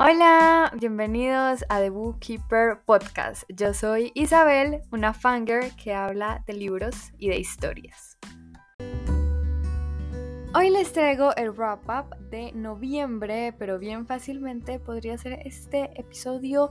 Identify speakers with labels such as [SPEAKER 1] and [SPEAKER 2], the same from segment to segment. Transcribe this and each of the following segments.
[SPEAKER 1] Hola, bienvenidos a The Bookkeeper Podcast. Yo soy Isabel, una fanger que habla de libros y de historias. Hoy les traigo el wrap up de noviembre, pero bien fácilmente podría ser este episodio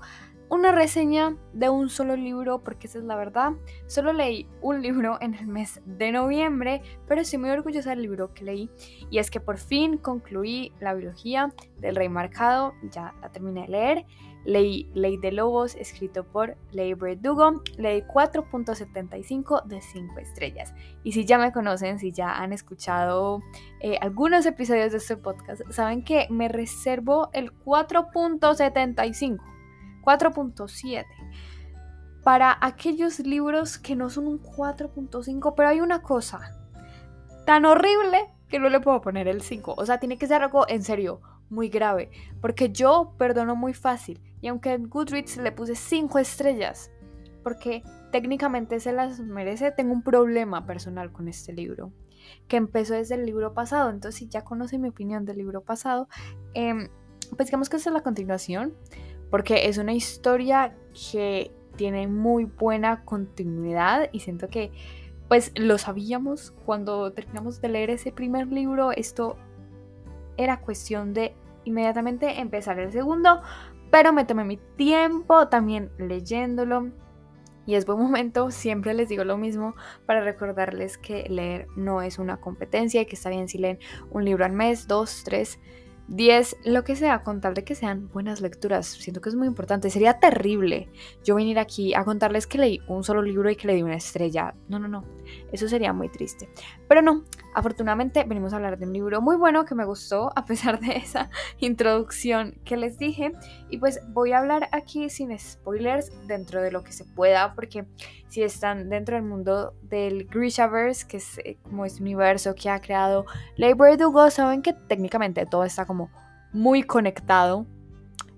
[SPEAKER 1] una reseña de un solo libro, porque esa es la verdad. Solo leí un libro en el mes de noviembre, pero estoy muy orgullosa del libro que leí. Y es que por fin concluí la biología del rey marcado, ya la terminé de leer. Leí Ley de Lobos, escrito por Leigh Dugo. Leí 4.75 de 5 estrellas. Y si ya me conocen, si ya han escuchado eh, algunos episodios de este podcast, saben que me reservo el 4.75 4.7 para aquellos libros que no son un 4.5, pero hay una cosa tan horrible que no le puedo poner el 5. O sea, tiene que ser algo en serio, muy grave, porque yo perdono muy fácil. Y aunque en Goodreads le puse 5 estrellas, porque técnicamente se las merece, tengo un problema personal con este libro, que empezó desde el libro pasado. Entonces, si ya conocen mi opinión del libro pasado, eh, pues digamos que esta es la continuación porque es una historia que tiene muy buena continuidad y siento que pues lo sabíamos cuando terminamos de leer ese primer libro, esto era cuestión de inmediatamente empezar el segundo, pero me tomé mi tiempo también leyéndolo. Y es buen momento, siempre les digo lo mismo, para recordarles que leer no es una competencia y que está bien si leen un libro al mes, dos, tres, 10, lo que sea, con tal de que sean buenas lecturas. Siento que es muy importante. Sería terrible yo venir aquí a contarles que leí un solo libro y que le di una estrella. No, no, no. Eso sería muy triste. Pero no, afortunadamente venimos a hablar de un libro muy bueno que me gustó a pesar de esa introducción que les dije. Y pues voy a hablar aquí sin spoilers dentro de lo que se pueda, porque si están dentro del mundo del Grishaverse, que es eh, como este universo que ha creado Labor Dugo, saben que técnicamente todo está como muy conectado,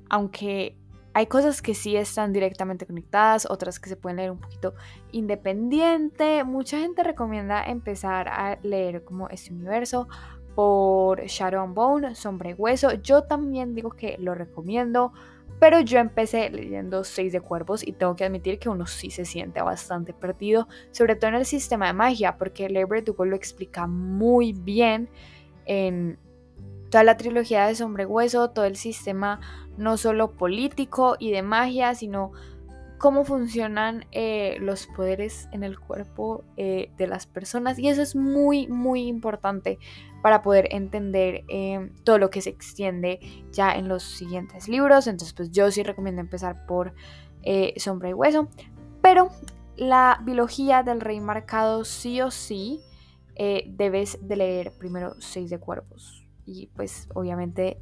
[SPEAKER 1] aunque hay cosas que sí están directamente conectadas, otras que se pueden leer un poquito independiente. Mucha gente recomienda empezar a leer como este universo por Shadow Bone, Sombra y Hueso. Yo también digo que lo recomiendo, pero yo empecé leyendo Seis de Cuervos y tengo que admitir que uno sí se siente bastante perdido, sobre todo en el sistema de magia, porque Labor Dugo lo explica muy bien en toda la trilogía de Sombre Hueso, todo el sistema no solo político y de magia, sino cómo funcionan eh, los poderes en el cuerpo eh, de las personas. Y eso es muy, muy importante para poder entender eh, todo lo que se extiende ya en los siguientes libros. Entonces, pues yo sí recomiendo empezar por Sombra y Hueso. Pero la biología del rey marcado sí o sí debes de leer primero Seis de Cuervos. Y pues obviamente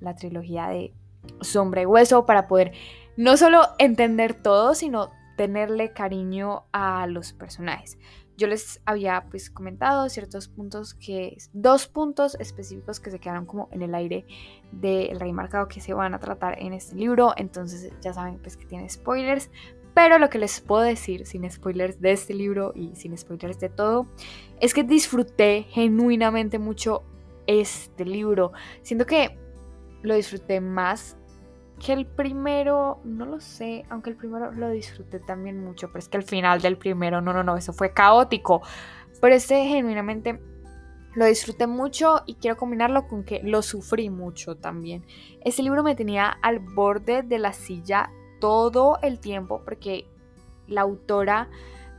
[SPEAKER 1] la trilogía de sombra y hueso para poder no solo entender todo, sino tenerle cariño a los personajes. Yo les había pues comentado ciertos puntos que, dos puntos específicos que se quedaron como en el aire del rey marcado que se van a tratar en este libro, entonces ya saben pues que tiene spoilers, pero lo que les puedo decir sin spoilers de este libro y sin spoilers de todo, es que disfruté genuinamente mucho este libro. Siento que lo disfruté más que el primero, no lo sé, aunque el primero lo disfruté también mucho, pero es que el final del primero, no, no, no, eso fue caótico. Pero este genuinamente lo disfruté mucho y quiero combinarlo con que lo sufrí mucho también. Este libro me tenía al borde de la silla todo el tiempo porque la autora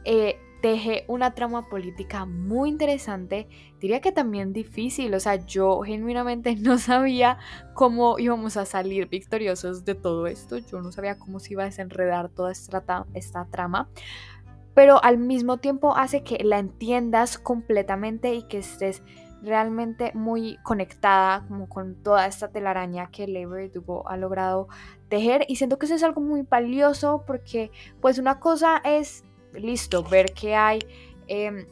[SPEAKER 1] eh, teje una trama política muy interesante, diría que también difícil, o sea, yo genuinamente no sabía cómo íbamos a salir victoriosos de todo esto, yo no sabía cómo se iba a desenredar toda esta, trama, pero al mismo tiempo hace que la entiendas completamente y que estés realmente muy conectada como con toda esta telaraña que Lever Dugo ha logrado tejer y siento que eso es algo muy valioso porque pues una cosa es listo, ver que hay em,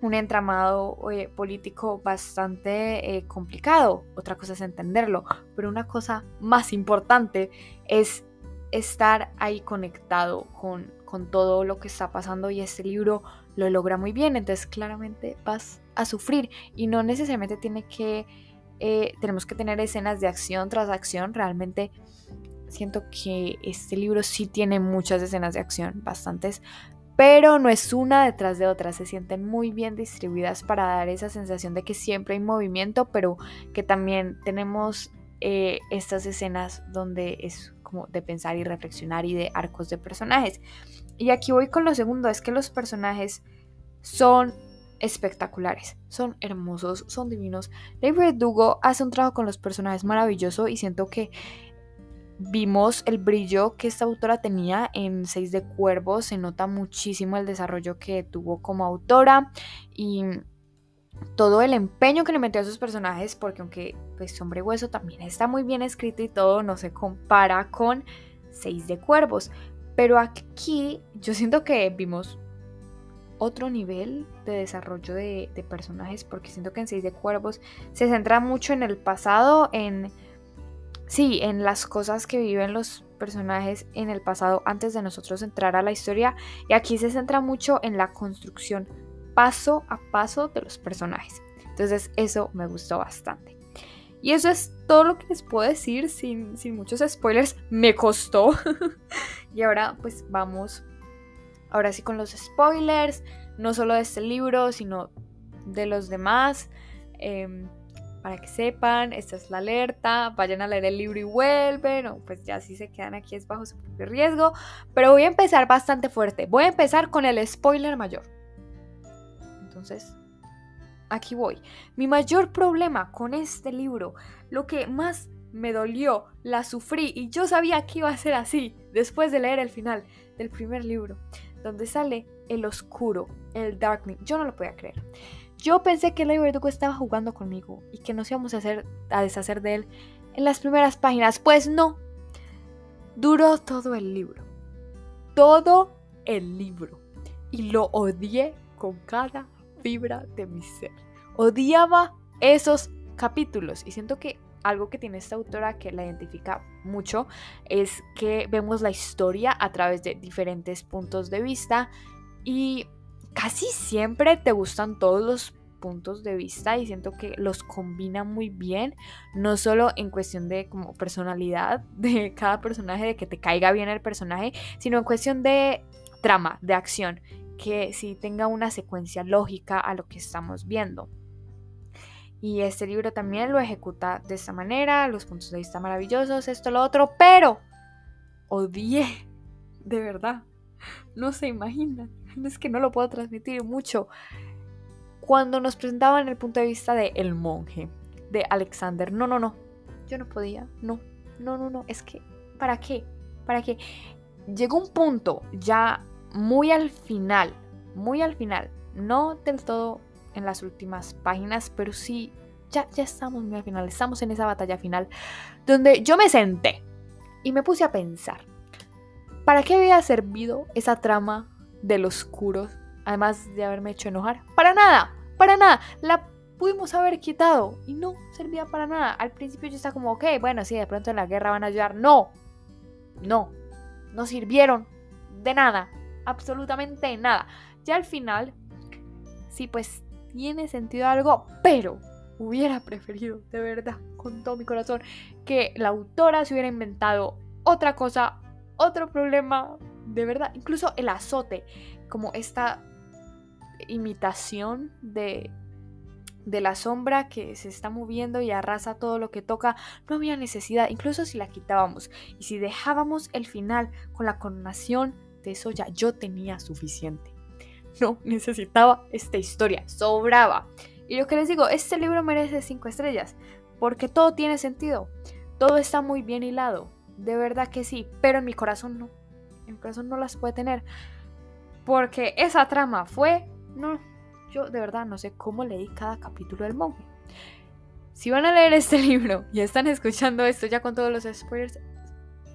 [SPEAKER 1] un entramado eh, político bastante eh, complicado. Otra cosa es entenderlo, pero una cosa más importante es estar ahí conectado con, con todo lo que está pasando y este libro lo logra muy bien, entonces claramente vas a sufrir y no necesariamente tiene que eh, tenemos que tener escenas de acción tras acción. Realmente siento que este libro sí tiene muchas escenas de acción, bastantes, pero no es una detrás de otra, se sienten muy bien distribuidas para dar esa sensación de que siempre hay movimiento, pero que también tenemos eh, estas escenas donde es como de pensar y reflexionar y de arcos de personajes. Y aquí voy con lo segundo, es que los personajes son espectaculares, son hermosos, son divinos. David Dugo hace un trabajo con los personajes maravilloso y siento que vimos el brillo que esta autora tenía en Seis de Cuervos, se nota muchísimo el desarrollo que tuvo como autora y todo el empeño que le metió a sus personajes, porque aunque pues Hombre Hueso también está muy bien escrito y todo, no se compara con Seis de Cuervos. Pero aquí yo siento que vimos otro nivel de desarrollo de, de personajes, porque siento que en Seis de Cuervos se centra mucho en el pasado, en sí, en las cosas que viven los personajes en el pasado antes de nosotros entrar a la historia y aquí se centra mucho en la construcción paso a paso de los personajes. Entonces eso me gustó bastante. Y eso es todo lo que les puedo decir sin, sin muchos spoilers. Me costó. y ahora pues vamos, ahora sí con los spoilers, no solo de este libro, sino de los demás. Eh, para que sepan, esta es la alerta, vayan a leer el libro y vuelven, o pues ya si se quedan aquí es bajo su propio riesgo, pero voy a empezar bastante fuerte, voy a empezar con el spoiler mayor. Entonces, aquí voy. Mi mayor problema con este libro, lo que más me dolió, la sufrí y yo sabía que iba a ser así después de leer el final del primer libro, donde sale el oscuro, el darkening. Yo no lo podía creer. Yo pensé que Ley Verdugo estaba jugando conmigo y que nos íbamos a, hacer, a deshacer de él en las primeras páginas. Pues no. Duró todo el libro. Todo el libro. Y lo odié con cada fibra de mi ser. Odiaba esos capítulos. Y siento que algo que tiene esta autora que la identifica mucho es que vemos la historia a través de diferentes puntos de vista y casi siempre te gustan todos los puntos de vista y siento que los combina muy bien, no solo en cuestión de como personalidad de cada personaje, de que te caiga bien el personaje, sino en cuestión de trama, de acción, que sí tenga una secuencia lógica a lo que estamos viendo. Y este libro también lo ejecuta de esta manera, los puntos de vista maravillosos, esto, lo otro, pero odié, de verdad, no se imaginan es que no lo puedo transmitir mucho. Cuando nos presentaban el punto de vista de el monje, de Alexander, no, no, no, yo no podía, no, no, no, no, es que, ¿para qué? ¿Para qué? Llegó un punto ya muy al final, muy al final, no del todo en las últimas páginas, pero sí, ya, ya estamos muy al final, estamos en esa batalla final, donde yo me senté y me puse a pensar, ¿para qué había servido esa trama del oscuro, además de haberme hecho enojar. Para nada, para nada. La pudimos haber quitado y no servía para nada. Al principio yo estaba como, ok, bueno, sí, de pronto en la guerra van a ayudar. No, no, no sirvieron de nada, absolutamente nada. Ya al final, sí, pues tiene sentido algo, pero hubiera preferido, de verdad, con todo mi corazón, que la autora se hubiera inventado otra cosa, otro problema, de verdad, incluso el azote, como esta imitación de, de la sombra que se está moviendo y arrasa todo lo que toca, no había necesidad, incluso si la quitábamos y si dejábamos el final con la coronación de eso ya yo tenía suficiente. No necesitaba esta historia, sobraba. Y lo que les digo, este libro merece cinco estrellas, porque todo tiene sentido, todo está muy bien hilado, de verdad que sí, pero en mi corazón no mi corazón no las puede tener. Porque esa trama fue. No, yo de verdad no sé cómo leí cada capítulo del monje. Si van a leer este libro y están escuchando esto ya con todos los spoilers,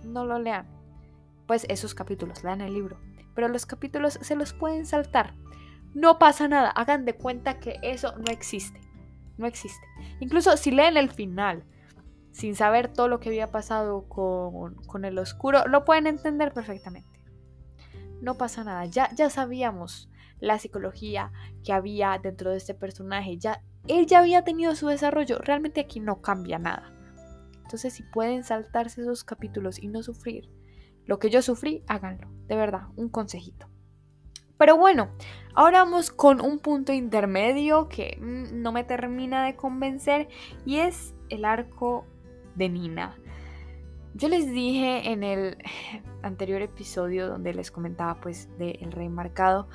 [SPEAKER 1] no lo lean. Pues esos capítulos, lean el libro. Pero los capítulos se los pueden saltar. No pasa nada, hagan de cuenta que eso no existe. No existe. Incluso si leen el final sin saber todo lo que había pasado con, el oscuro, lo pueden entender perfectamente. No pasa nada, ya, ya sabíamos la psicología que había dentro de este personaje, ya él ya había tenido su desarrollo. Realmente aquí no cambia nada. Entonces, si pueden saltarse esos capítulos y no sufrir lo que yo sufrí, háganlo. De verdad, un consejito. Pero bueno, ahora vamos con un punto intermedio que mm, no me termina de convencer y es el arco de Nina. Yo les dije en el anterior episodio donde les comentaba pues de El Rey Marcado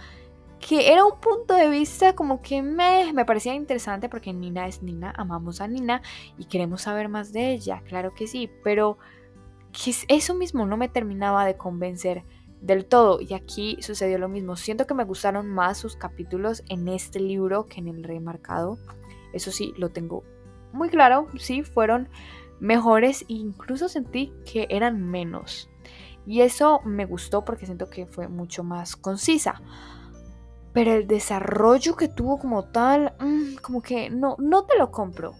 [SPEAKER 1] que era un punto de vista como que me, me parecía interesante porque Nina es Nina, amamos a Nina y queremos saber más de ella, claro que sí, pero que eso mismo no me terminaba de convencer del todo y aquí sucedió lo mismo. Siento que me gustaron más sus capítulos en este libro que en el remarcado. Eso sí, lo tengo muy claro, sí, fueron mejores e incluso sentí que eran menos. Y eso me gustó porque siento que fue mucho más concisa. Pero el desarrollo que tuvo como tal, mm, como que no, no te lo compro,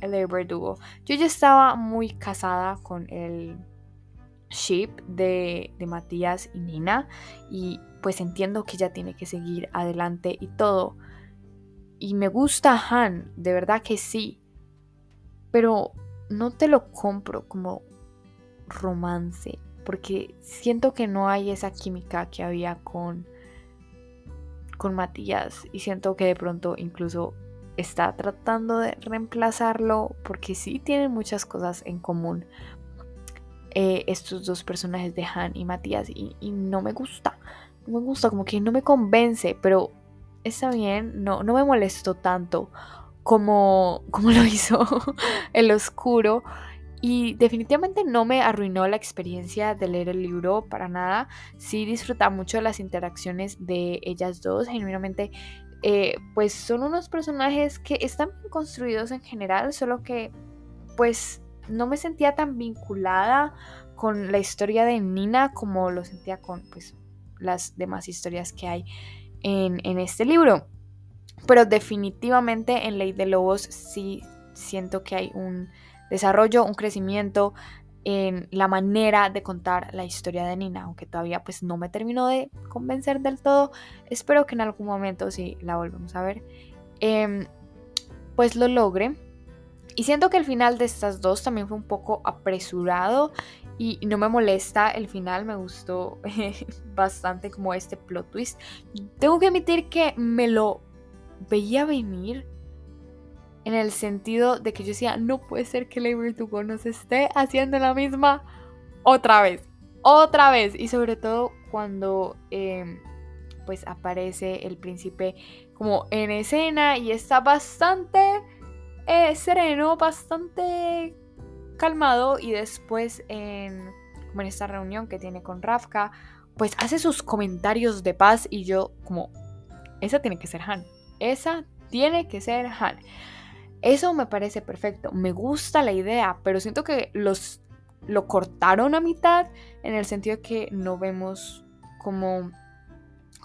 [SPEAKER 1] el de Verdugo. Yo ya estaba muy casada con el ship de, de Matías y Nina y pues entiendo que ella tiene que seguir adelante y todo. Y me gusta Han, de verdad que sí. Pero no te lo compro como romance, porque siento que no hay esa química que había con con Matías y siento que de pronto incluso está tratando de reemplazarlo porque sí tienen muchas cosas en común eh, estos dos personajes de Han y Matías y, no me gusta, no me gusta, como que no me convence, pero está bien, no, no me molesto tanto como, como lo hizo El Oscuro. Y definitivamente no me arruinó la experiencia de leer el libro para nada. Sí disfruta mucho las interacciones de ellas dos. Genuinamente, eh, pues son unos personajes que están bien construidos en general, solo que pues no me sentía tan vinculada con la historia de Nina como lo sentía con pues, las demás historias que hay en, en este libro. Pero definitivamente en Ley de Lobos sí siento que hay un desarrollo, un crecimiento en la manera de contar la historia de Nina, aunque todavía pues no me terminó de convencer del todo. Espero que en algún momento si la volvemos a ver, em, pues lo logre. Y siento que el final de estas dos también fue un poco apresurado y no me molesta el final, me gustó bastante como este plot twist. Tengo que admitir que me lo veía venir en el sentido de que yo decía, no puede ser que Lady Vertugo nos esté haciendo la misma otra vez, otra vez. Y sobre todo cuando em, pues aparece el príncipe como en escena y está bastante eh, sereno, bastante calmado y después en, como en esta reunión que tiene con Rafka, pues hace sus comentarios de paz y yo como, esa tiene que ser Han, esa tiene que ser Han. Eso me parece perfecto, me gusta la idea, pero siento que los lo cortaron a mitad en el sentido de que no vemos cómo,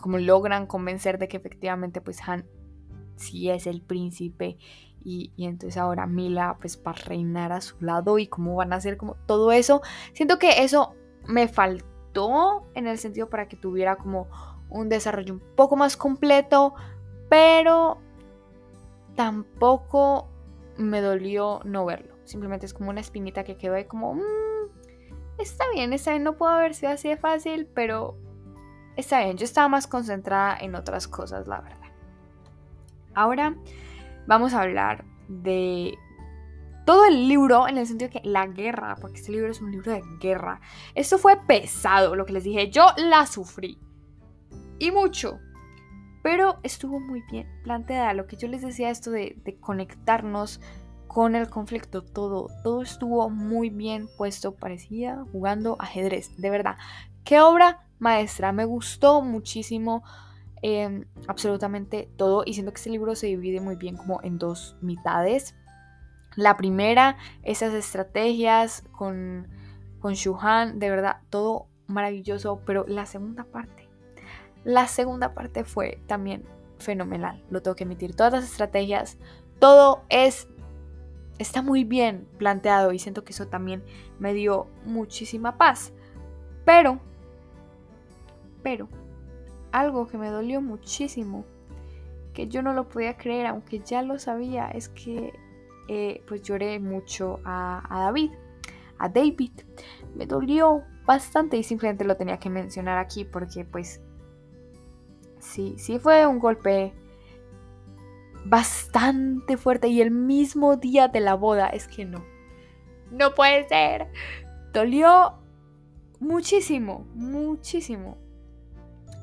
[SPEAKER 1] cómo logran convencer de que efectivamente pues Han sí es el príncipe y, entonces ahora Mila pues va a reinar a su lado y cómo van a hacer como todo eso. Siento que eso me faltó en el sentido para que tuviera como un desarrollo un poco más completo, pero tampoco me dolió no verlo. Simplemente es como una espinita que quedó ahí como, mm, está bien, está bien, no puedo haber sido así de fácil, pero está bien, yo estaba más concentrada en otras cosas, la verdad. Ahora vamos a hablar de todo el libro en el sentido que la guerra, porque este libro es un libro de guerra. Esto fue pesado, lo que les dije, yo la sufrí. Y mucho. Pero estuvo muy bien planteada. Lo que yo les decía, esto de, conectarnos con el conflicto, todo, todo estuvo muy bien puesto, parecía jugando ajedrez, de verdad. Qué obra maestra, me gustó muchísimo Em, absolutamente todo y siento que este libro se divide muy bien como en dos mitades. La primera, esas estrategias con, con Shuhan, de verdad, todo maravilloso, pero la segunda parte, la segunda parte fue también fenomenal, lo tengo que admitir, todas las estrategias, todo es, está muy bien planteado y siento que eso también me dio muchísima paz, pero, pero, algo que me dolió muchísimo, que yo no lo podía creer, aunque ya lo sabía, es que eh, pues lloré mucho a David, a David. Me dolió bastante y simplemente lo tenía que mencionar aquí porque pues sí, sí fue un golpe bastante fuerte y el mismo día de la boda, es que no, no puede ser. Dolió muchísimo, muchísimo.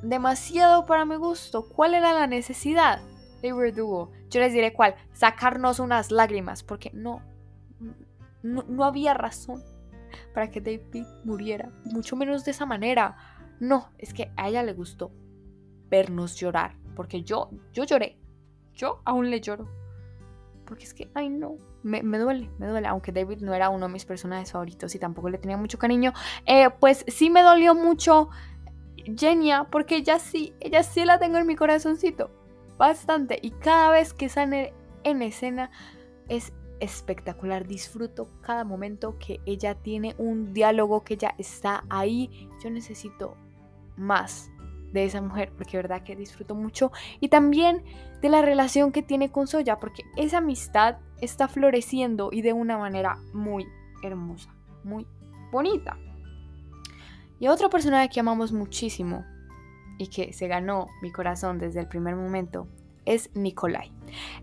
[SPEAKER 1] Demasiado para mi gusto. ¿Cuál era la necesidad de Verdugo? Yo les diré cuál. Sacarnos unas lágrimas, porque no, no, no había razón para que David muriera, mucho menos de esa manera. No, es que a ella le gustó vernos llorar, porque yo, yo lloré, yo aún le lloro. Porque es que, ay no, me, duele, me duele. Aunque David no era uno de mis personajes favoritos y tampoco le tenía mucho cariño, eh, pues sí me dolió mucho Genia, porque ella sí, ella sí la tengo en mi corazoncito. Bastante. Y cada vez que sale en escena es espectacular. Disfruto cada momento que ella tiene un diálogo, que ella está ahí. Yo necesito más de esa mujer, porque verdad que disfruto mucho. Y también de la relación que tiene con Soya, porque esa amistad está floreciendo y de una manera muy hermosa, muy bonita. Y otra persona que amamos muchísimo y que se ganó mi corazón desde el primer momento es Nikolai.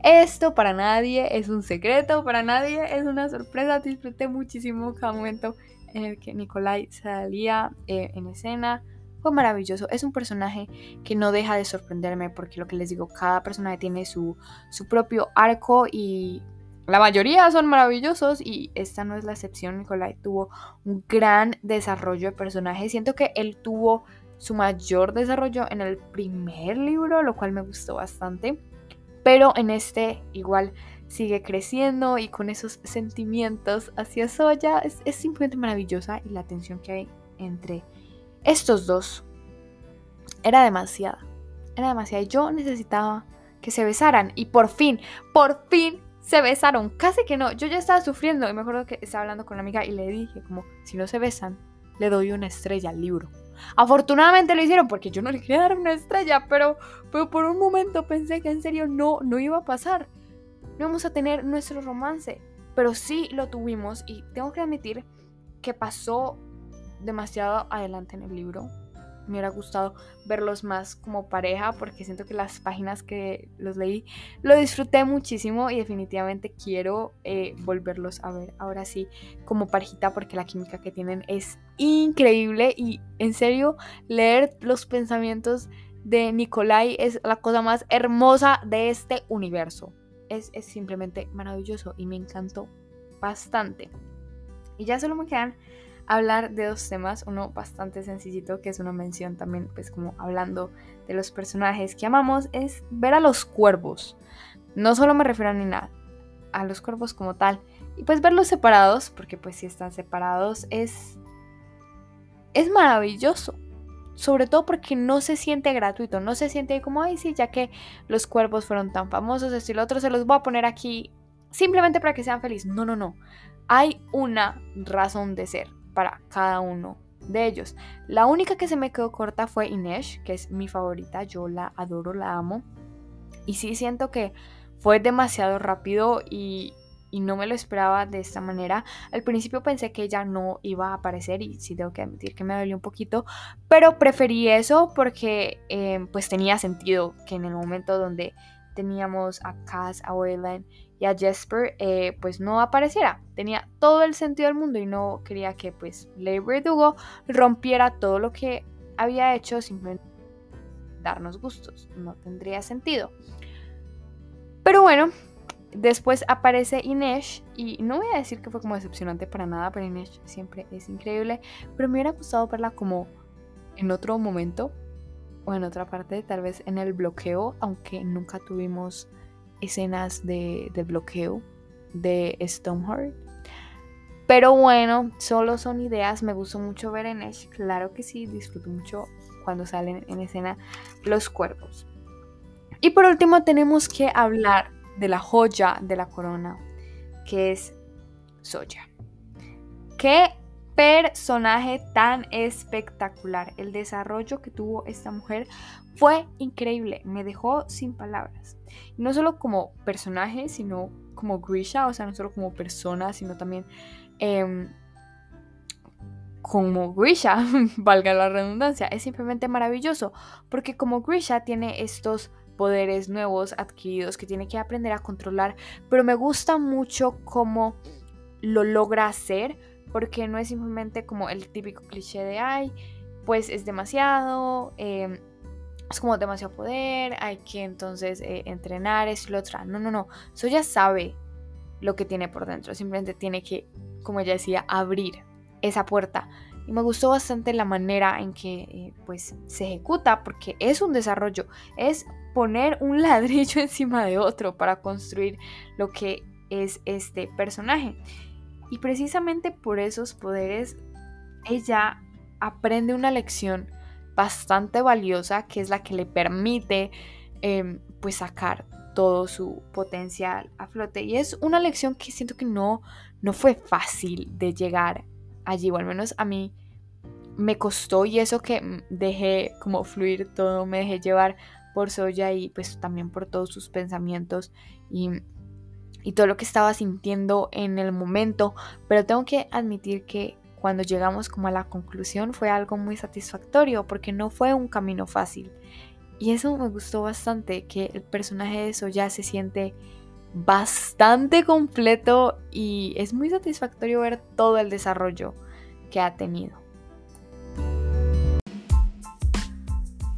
[SPEAKER 1] Esto para nadie es un secreto, para nadie es una sorpresa. Disfruté muchísimo cada momento en el que Nikolai salía eh, en escena fue maravilloso. Es un personaje que no deja de sorprenderme porque lo que les digo, cada personaje tiene su, su propio arco y la mayoría son maravillosos y esta no es la excepción. Nicolai tuvo un gran desarrollo de personaje. Siento que él tuvo su mayor desarrollo en el primer libro, lo cual me gustó bastante. Pero en este igual sigue creciendo y con esos sentimientos hacia Soya es, es simplemente maravillosa y la tensión que hay entre estos dos era demasiada. Era demasiada. Yo necesitaba que se besaran. Y por fin, por fin se besaron. Casi que no. Yo ya estaba sufriendo. Y me acuerdo que estaba hablando con una amiga y le dije, como, si no se besan, le doy una estrella al libro. Afortunadamente lo hicieron porque yo no le quería dar una estrella, pero, pero por un momento pensé que en serio no, no iba a pasar. No íbamos a tener nuestro romance. Pero sí lo tuvimos y tengo que admitir que pasó demasiado adelante en el libro. Me hubiera gustado verlos más como pareja porque siento que las páginas que los leí lo disfruté muchísimo y definitivamente quiero eh, volverlos a ver ahora sí como parejita porque la química que tienen es increíble y en serio leer los pensamientos de Nikolai es la cosa más hermosa de este universo. Es, es simplemente maravilloso y me encantó bastante. Y ya solo me quedan hablar de dos temas, uno bastante sencillito, que es una mención también, pues como hablando de los personajes que amamos, es ver a los cuervos. No solo me refiero a ni nada, a los cuervos como tal. Y pues verlos separados, porque pues si están separados, es... Es maravilloso. Sobre todo porque no se siente gratuito, no se siente como, ay, sí, ya que los cuervos fueron tan famosos, esto y lo otro, se los voy a poner aquí simplemente para que sean felices. No, no, no. Hay una razón de ser para cada uno de ellos. La única que se me quedó corta fue Inés, que es mi favorita, yo la adoro, la amo. Y sí siento que fue demasiado rápido y, no me lo esperaba de esta manera. Al principio pensé que ella no iba a aparecer y sí tengo que admitir que me dolió un poquito, pero preferí eso porque eh, pues tenía sentido que en el momento donde teníamos a Cass, a Wayland y a Jesper, eh, pues no apareciera. Tenía todo el sentido del mundo y no quería que pues Lady Verdugo rompiera todo lo que había hecho simplemente darnos gustos. No tendría sentido. Pero bueno, después aparece Inés y no voy a decir que fue como decepcionante para nada, pero Inés siempre es increíble. Pero me hubiera gustado verla como en otro momento o en otra parte, tal vez en el bloqueo, aunque nunca tuvimos escenas de, bloqueo de Stoneheart. Pero bueno, solo son ideas. Me gustó mucho ver en Ash. Claro que sí, disfruto mucho cuando salen en escena los cuerpos. Y por último tenemos que hablar de la joya de la corona, que es Soya. Que personaje tan espectacular. El desarrollo que tuvo esta mujer fue increíble. Me dejó sin palabras. no solo como personaje, sino como Grisha, o sea, no solo como persona, sino también em, como Grisha, valga la redundancia. Es simplemente maravilloso, porque como Grisha tiene estos poderes nuevos adquiridos que tiene que aprender a controlar, pero me gusta mucho cómo lo logra hacer porque no es simplemente como el típico cliché de, ay, pues es demasiado, em, es como demasiado poder, hay que entonces eh, entrenar, es lo otro. No, no, no, ya sabe lo que tiene por dentro, simplemente tiene que, como ella decía, abrir esa puerta. Y me gustó bastante la manera en que eh, pues se ejecuta porque es un desarrollo, es poner un ladrillo encima de otro para construir lo que es este personaje. Y precisamente por esos poderes, ella aprende una lección bastante valiosa que es la que le permite em, pues sacar todo su potencial a flote. Y es una lección que siento que no, no fue fácil de llegar allí, o al menos a mí me costó y eso que dejé como fluir todo, me dejé llevar por Soya y pues también por todos sus pensamientos y y todo lo que estaba sintiendo en el momento, pero tengo que admitir que cuando llegamos como a la conclusión fue algo muy satisfactorio porque no fue un camino fácil. Y eso me gustó bastante, que el personaje de eso ya se siente bastante completo y es muy satisfactorio ver todo el desarrollo que ha tenido.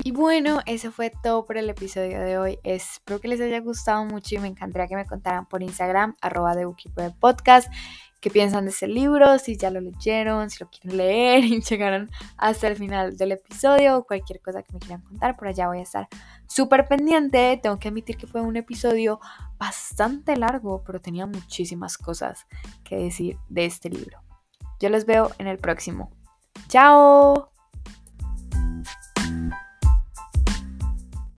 [SPEAKER 1] Y bueno, eso fue todo por el episodio de hoy. Espero que les haya gustado mucho y me encantaría que me contaran por Instagram, arroba de Podcast, qué piensan de ese libro, si ya lo leyeron, si lo quieren leer y llegaron hasta el final del episodio o cualquier cosa que me quieran contar. Por allá voy a estar súper pendiente. Tengo que admitir que fue un episodio bastante largo, pero tenía muchísimas cosas que decir de este libro. Yo los veo en el próximo. ¡Chao!